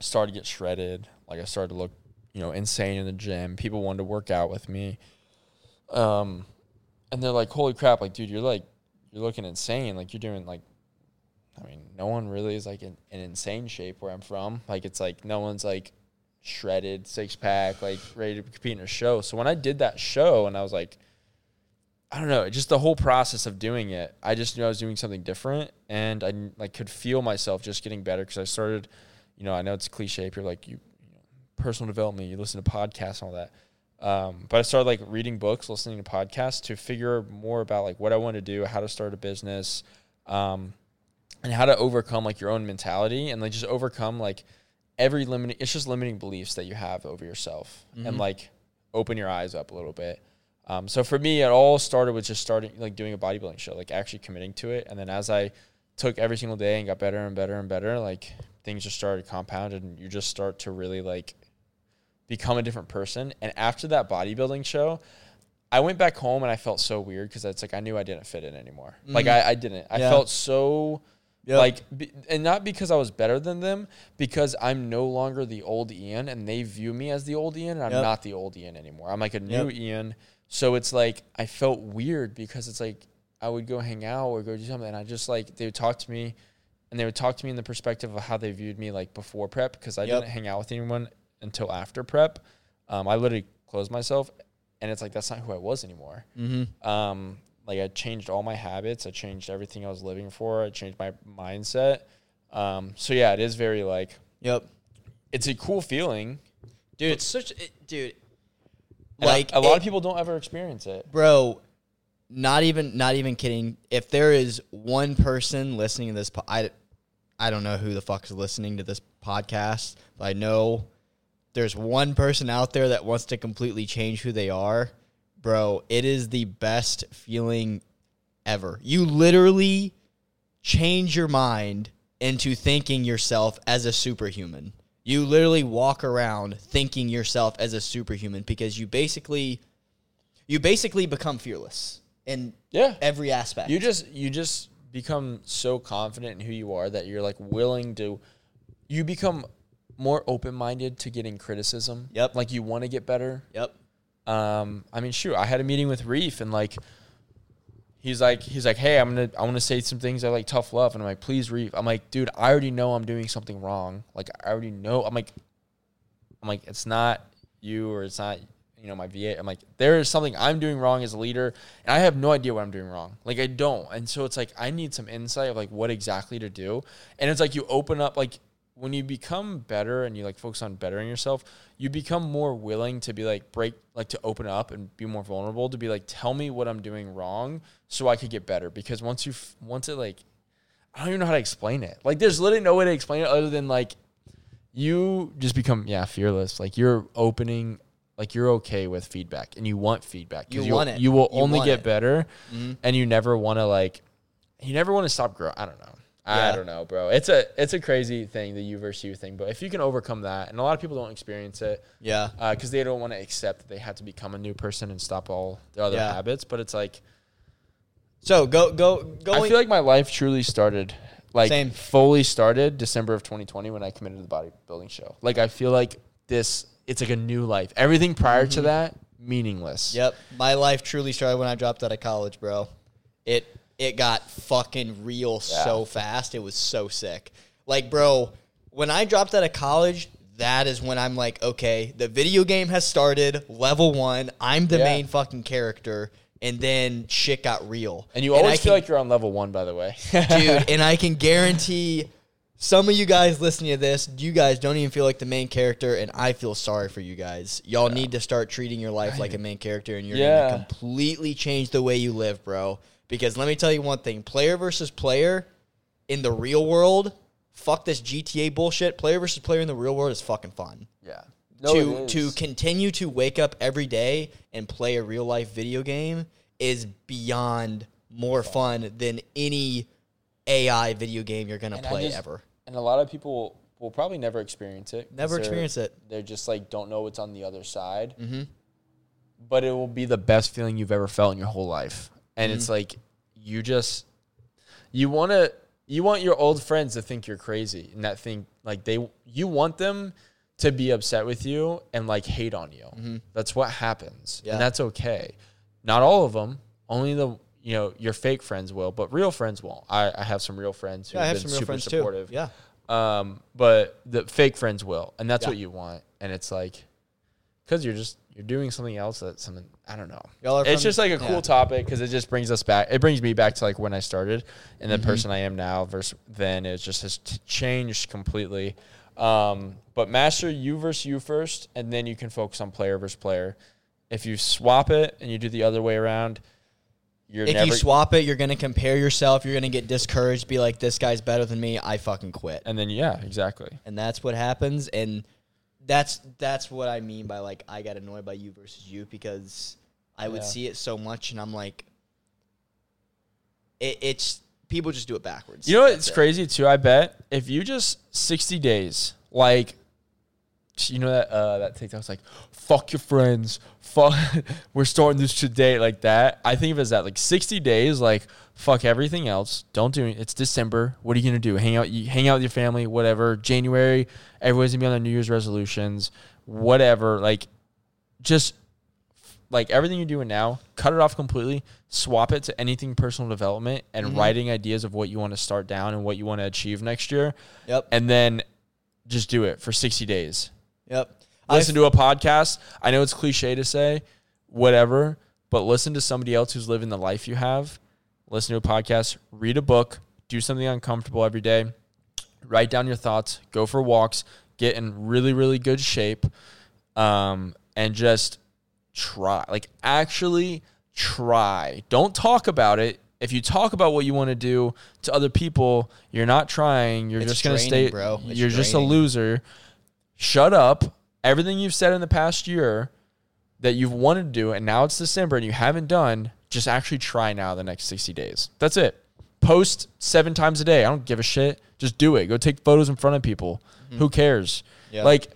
Started to get shredded. Like I started to look you know, insane in the gym. People wanted to work out with me. Um, and they're like, "Holy crap! Like, dude, you're like, you're looking insane. Like, you're doing like, I mean, no one really is like in, in insane shape where I'm from. Like, it's like no one's like shredded, six pack, like ready to compete in a show. So when I did that show, and I was like, I don't know, just the whole process of doing it. I just knew I was doing something different, and I like could feel myself just getting better because I started. You know, I know it's cliche. You're like you, you know, personal development, you listen to podcasts and all that. Um, but I started like reading books, listening to podcasts to figure more about like what I want to do, how to start a business, um, and how to overcome like your own mentality and like just overcome like every limiting. It's just limiting beliefs that you have over yourself, and
Mhm.
like open your eyes up a little bit. Um, so for me, it all started with just starting like doing a bodybuilding show, like actually committing to it, and then as I took every single day and got better and better and better, like things just started compounded, and you just start to really like become a different person. And after that bodybuilding show, I went back home and I felt so weird because it's like I knew I didn't fit in anymore. Like
Mhm.
I, I didn't. I
Yeah.
felt so
Yep.
like, be, and not because I was better than them, because I'm no longer the old Ian, and they view me as the old Ian, and I'm
Yep.
not the old Ian anymore. I'm like a new
Yep.
Ian. So it's like I felt weird because it's like I would go hang out or go do something, and I just like they would talk to me, and they would talk to me in the perspective of how they viewed me like before prep, because I
Yep.
didn't hang out with anyone until after prep. Um, I literally closed myself, and it's like that's not who I was anymore.
mm-hmm.
Um, like I changed all my habits. I changed everything I was living for. I changed my mindset. Um, so yeah, it is very like
Yep.
it's a cool feeling.
Dude, it's such it, dude.
a-
Like
a, lot
it-
of people don't ever experience it.
bro not even not even kidding. If there is one person listening to this po- I, I don't know who the fuck is listening to this podcast but i know there's one person out there that wants to completely change who they are. Bro it is the best feeling ever. You literally change your mind into thinking yourself as a superhuman. You literally walk around thinking yourself as a superhuman because you basically you basically become fearless in
Yeah,
every aspect.
you just you just become so confident in who you are that you're like willing to. You become more open minded to getting criticism.
Yep.
Like you want to get better.
yep.
um i mean shoot i had a meeting with reef and like he's like he's like hey i'm gonna i want to say some things i like tough love and i'm like please reef i'm like dude i already know i'm doing something wrong like i already know i'm like i'm like it's not you or it's not you know my va i'm like there is something i'm doing wrong as a leader and i have no idea what i'm doing wrong like i don't and so it's like i need some insight of like what exactly to do and it's like you open up like when you become better and you like focus on bettering yourself, you become more willing to be like break like to open up and be more vulnerable to be like tell me what I'm doing wrong so I could get better because once you once it like I don't even know how to explain it. Like there's literally no way to explain it other than like you just become yeah, fearless. Like you're opening like you're okay with feedback and you want feedback 'cause
You want it.
You will
You
only get
it.
better
Mhm.
and you never want to like you never want to stop growing. I don't know. I don't know, bro. It's a it's a crazy thing, the you versus you thing. But if you can overcome that, and a lot of people don't experience it
Yeah.
because they don't want to accept that they have to become a new person and stop all their other
Yeah.
habits. But it's like
So go go go
I feel like my life truly started, like
Same.
fully started December of 2020 when I committed to the bodybuilding show. Like I feel like this, it's like a new life. Everything prior to mm-hmm. that, meaningless.
yep. My life truly started when I dropped out of college, bro. It it got fucking real
Yeah.
so fast. It was so sick. Like, bro, when I dropped out of college, that is when I'm like, okay, the video game has started. Level one. I'm the
Yeah.
main fucking character. And then shit got real.
And you always feel
can-
like you're on level one, by the way,
dude. And I can guarantee some of you guys listening to this, you guys don't even feel like the main character, and I feel sorry for you guys. Y'all need to start treating your life like a main character, and you're
Yeah.
gonna completely change the way you live, bro. Because let me tell you one thing: player versus player in the real world, fuck this GTA bullshit. Player versus player in the real world is fucking fun
yeah.
No, to to continue to wake up every day and play a real life video game is beyond more fun than any AI video game you're gonna
And
play
just-
ever.
And a lot of people will probably never experience it.
Never experience it.
They're just like don't know what's on the other side.
Mm-hmm.
but it will be the best feeling you've ever felt in your whole life. And it's like you just you want to you want your old friends to think you're crazy and that think like they you want them to be upset with you and like hate on you. That's what happens.
Yeah.
And that's okay. Not all of them, only the you know, your fake friends will, but real friends won't. I, I have some real friends who
yeah,
have,
have
been
some
super supportive.
too. Yeah,
Um, but the fake friends will, and that's
Yeah.
what you want. And it's like, because you're just you're doing something else that's something I don't know. It's
from-
just like a cool
yeah.
topic because it just brings us back. It brings me back to like when I started and the
Mhm.
person I am now versus then. It just has t- changed completely. Um, but master you versus you first, and then you can focus on player versus player. If you swap it and you do the other way around, you're
If
never.
you swap it, you're gonna compare yourself. You're gonna get discouraged. Be like, this guy's better than me. I fucking quit.
and then yeah, exactly.
and that's what happens. And that's that's what I mean by like I got annoyed by you versus you because I would
Yeah.
see it so much, and I'm like, it, it's people just do it backwards.
You know what's
it.
crazy too? I bet if you just sixty days, like you know that uh, that TikTok's like, fuck your friends, fuck, we're starting this today, like that. I think of it as that, like sixty days, like fuck everything else, don't do it. It's December. What are you gonna do? Hang out, you hang out with your family, whatever. January, everyone's gonna be on their New Year's resolutions, whatever. Like, just like everything you're doing now, cut it off completely, swap it to anything personal development and
Mhm.
writing ideas of what you want to start down and what you want to achieve next year.
Yep.
And then just do it for 60 days.
Yep.
Listen to a podcast. I know it's cliche to say, whatever, but listen to somebody else who's living the life you have. Listen to a podcast, read a book, do something uncomfortable every day, write down your thoughts, go for walks, get in really, really good shape, um, and just try. Like, actually try. Don't talk about it. If you talk about what you want to do to other people, you're not trying. You're
It's
just going to stay.
bro. It's
you're just a loser. Shut up. Everything you've said in the past year that you've wanted to do, and now it's December and you haven't done, just actually try now the next 60 days. That's it. Post seven times a day. I don't give a shit. Just do it. Go take photos in front of people. Who mm-hmm. cares?
Yeah.
Like,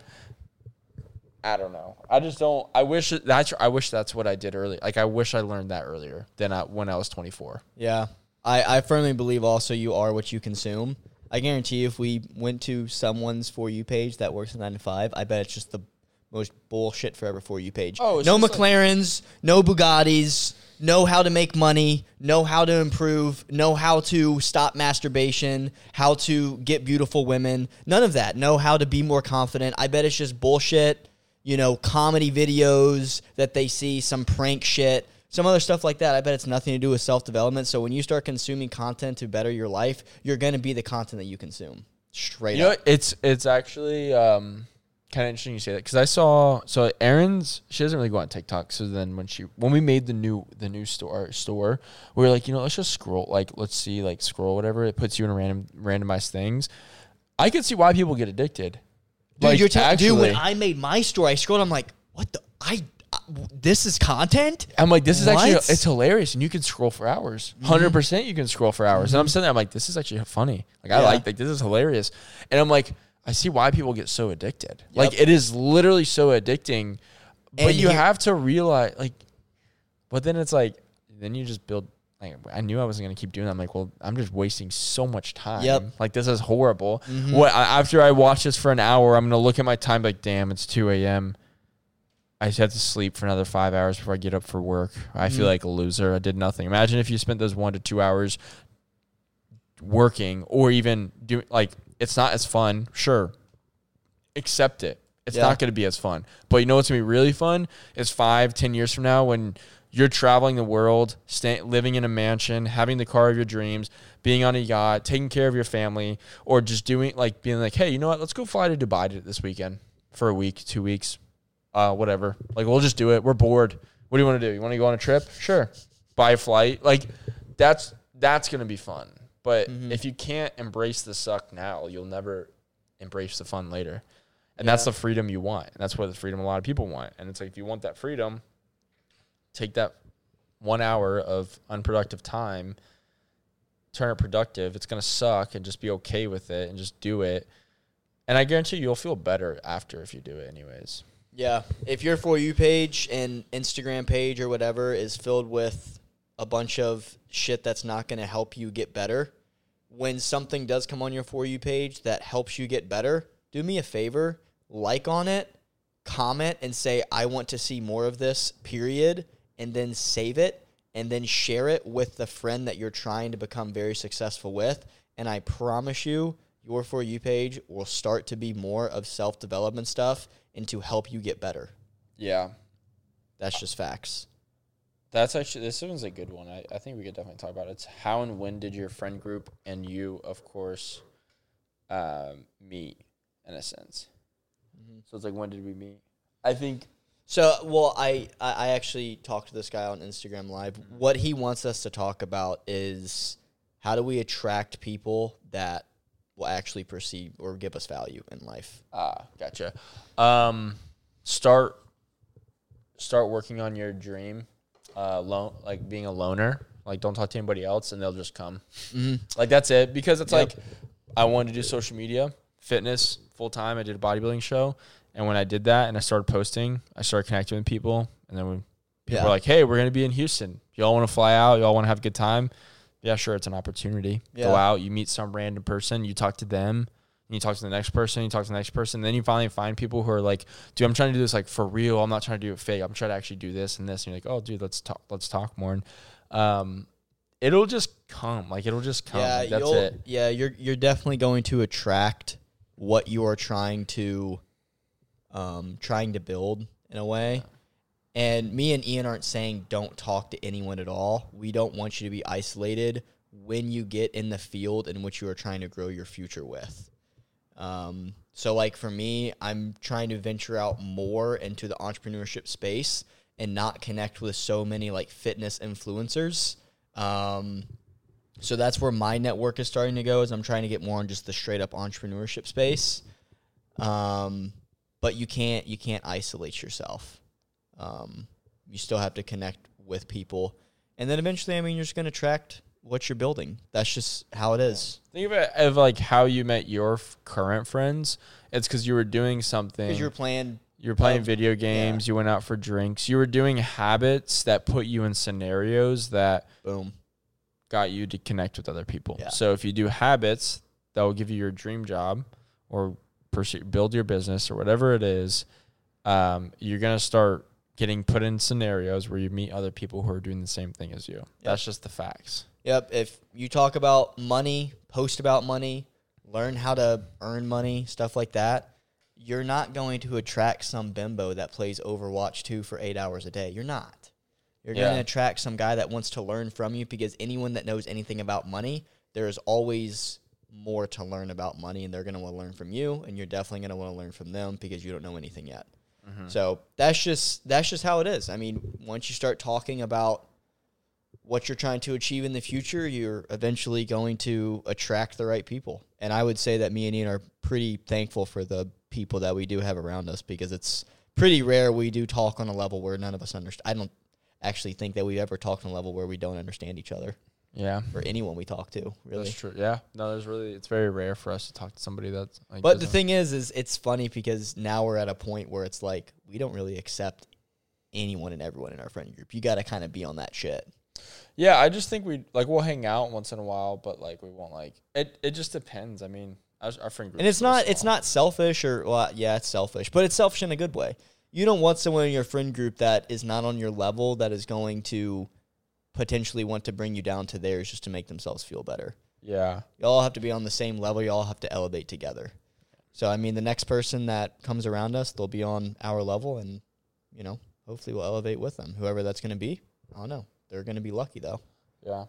I don't know. I just don't. I wish that's. I wish that's what I did early. Like, I wish I learned that earlier than I, when I was 24.
Yeah. I, I firmly believe also you are what you consume. I guarantee you if we went to someone's For You page that works in 9 to 5, I bet it's just the most bullshit forever For You page.
Oh, it's
no
just like-
McLarens, no Bugattis, know how to make money, know how to improve, know how to stop masturbation, how to get beautiful women. None of that. Know how to be more confident. I bet it's just bullshit, you know, comedy videos that they see, some prank shit, some other stuff like that. I bet it's nothing to do with self development. So when you start consuming content to better your life, you're going to be the content that you consume. Straight
You know,
up.
what? it's it's actually um, kind of interesting you say that because I saw so Erin's she doesn't really go on TikTok. So then when she when we made the new the new store store, we were like, you know, let's just scroll like let's see like scroll whatever it puts you in a random randomized things. I could see why people get addicted.
Dude,
Like,
you're telling dude. When. I made my story, I scrolled. I'm like, what the? I this is content.
I'm like, this is actually it's hilarious, and you can scroll for hours. 100 percent, you can scroll for hours. And I'm sitting there, I'm like, this is actually funny. Like I like, like this is hilarious. And I'm like, I see why people get so addicted. Like it is literally so addicting. But
And
you
here-
have to realize, like, but then it's like, then you just build. Like I knew I wasn't gonna keep doing that. I'm like, well, I'm just wasting so much time.
Yep.
Like this is horrible.
Mhm.
What after I watch this for an hour, I'm gonna look at my time like, damn, it's 2 a.m. I just have to sleep for another five hours before I get up for work. I feel
Mhm.
like a loser. I did nothing. Imagine if you spent those one to two hours working or even doing like it's not as fun. Sure, accept it. It's
Yeah.
not going to be as fun. But you know what's going to be really fun is five, ten years from now when you're traveling the world, stay, living in a mansion, having the car of your dreams, being on a yacht, taking care of your family, or just doing like being like, hey, you know what? Let's go fly to Dubai this weekend for a week, two weeks, uh, whatever. Like we'll just do it. We're bored. What do you want to do? You want to go on a trip? Sure. Buy a flight. Like that's that's gonna be fun. But
Mhm.
if you can't embrace the suck now, you'll never embrace the fun later. And that's the freedom you want. And that's what the freedom a lot of people want. And it's like if you want that freedom, take that one hour of unproductive time, turn it productive. It's gonna suck and just be okay with it and just do it. And I guarantee you, you'll feel better after if you do it anyways.
Yeah. If your For You page and Instagram page or whatever is filled with a bunch of shit that's not going to help you get better, when something does come on your For You page that helps you get better, do me a favor, like on it, comment, and say, I want to see more of this, period, and then save it and then share it with the friend that you're trying to become very successful with. And I promise you, your For You page will start to be more of self development stuff and to help you get better.
Yeah.
That's just facts.
That's actually this one's a good one. I, I think we could definitely talk about it. It's how and when did your friend group and you, of course, um, meet in a sense. So it's like when did we meet? I think
So, well, I, I I actually talked to this guy on Instagram Live. What he wants us to talk about is how do we attract people that will actually perceive or give us value in life.
ah gotcha. Um, start start working on your dream. Uh, lone like being a loner. Like don't talk to anybody else, and they'll just come. Like that's it. Because it's
Yep.
like I wanted to do social media, fitness full time. I did a bodybuilding show, and when I did that and I started posting, I started connecting with people, and then when people
Yeah.
were like, "Hey, we're gonna be in Houston. Y'all want to fly out? Y'all want to have a good time?" Yeah, sure. It's an opportunity. Go out. You meet some random person. You talk to them. And you talk to the next person. You talk to the next person. Then you finally find people who are like, "Dude, I'm trying to do this like for real. I'm not trying to do it fake. I'm trying to actually do this and this." And you're like, "Oh, dude, let's talk. Let's talk more." And um, it'll just come. Like it'll just come.
yeah,
Like, that's
you'll,
it.
Yeah, you're you're definitely going to attract what you are trying to um trying to build in a way. And me and Ian aren't saying don't talk to anyone at all. We don't want you to be isolated when you get in the field in which you are trying to grow your future with. Um, so, like for me, I'm trying to venture out more into the entrepreneurship space and not connect with so many like fitness influencers. Um, so that's where my network is starting to go. Is I'm trying to get more on just the straight up entrepreneurship space. Um, but you can't you can't isolate yourself. Um, you still have to connect with people, and then eventually, I mean, you're just going to attract what you're building. That's just how it is.
Think of it of like how you met your f- current friends. It's because you were doing something.
Because you're playing
You were playing
of-
video games. You went out for drinks. You were doing habits that put you in scenarios that
boom.
got you to connect with other people.
Yeah.
So if you do habits that will give you your dream job or pursue, build your business or whatever it is, um, you're gonna start getting put in scenarios where you meet other people who are doing the same thing as you. That's just the facts.
Yep. If you talk about money, post about money, learn how to earn money, stuff like that, you're not going to attract some bimbo that plays Overwatch 2 for eight hours a day. You're not. You're going to attract some guy that wants to learn from you because anyone that knows anything about money, there is always more to learn about money and they're going to want to learn from you and you're definitely going to want to learn from them because you don't know anything yet. Mm-hmm. So that's just that's just how it is. I mean, once you start talking about what you're trying to achieve in the future, you're eventually going to attract the right people. And I would say that me and Ian are pretty thankful for the people that we do have around us because it's pretty rare we do talk on a level where none of us understand. I don't actually think that we've ever talked on a level where we don't understand each other
Yeah.
or anyone we talk to, really.
That's true. Yeah. No, there's really it's very rare for us to talk to somebody that's like
But the thing is, is it's funny because now we're at a point where it's like we don't really accept anyone and everyone in our friend group. You got to kind of be on that shit.
Yeah, I just think we like we'll hang out once in a while, but like we won't like it. It just depends. I mean, our, our friend group,
And it's not it's not selfish or well, yeah, it's selfish, but it's selfish in a good way. You don't want someone in your friend group that is not on your level that is going to potentially want to bring you down to theirs just to make themselves feel better.
Yeah,
You all have to be on the same level. You all have to elevate together. So I mean, the next person that comes around us, they'll be on our level, and you know, hopefully we'll elevate with them. Whoever that's going to be, I don't know. They're going to be lucky though.
yeah.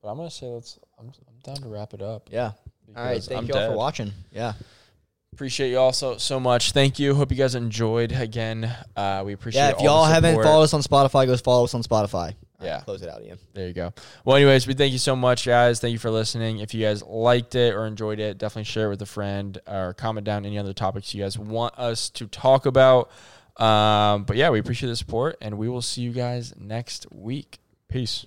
But I'm gonna say let's. I'm, I'm down to wrap it up.
Yeah. All right. Thank
I'm
you all for watching. Yeah.
Appreciate you all so so much. Thank you. Hope you guys enjoyed. Again, uh, we appreciate.
Yeah. If
all
y'all haven't followed us on Spotify, go follow us on Spotify. All right,
Yeah.
Close it out, Ian.
There you go. Well, anyways, we thank you so much, guys. Thank you for listening. If you guys liked it or enjoyed it, definitely share it with a friend or comment down any other topics you guys want us to talk about. Um, but yeah, we appreciate the support, and we will see you guys next week. Peace.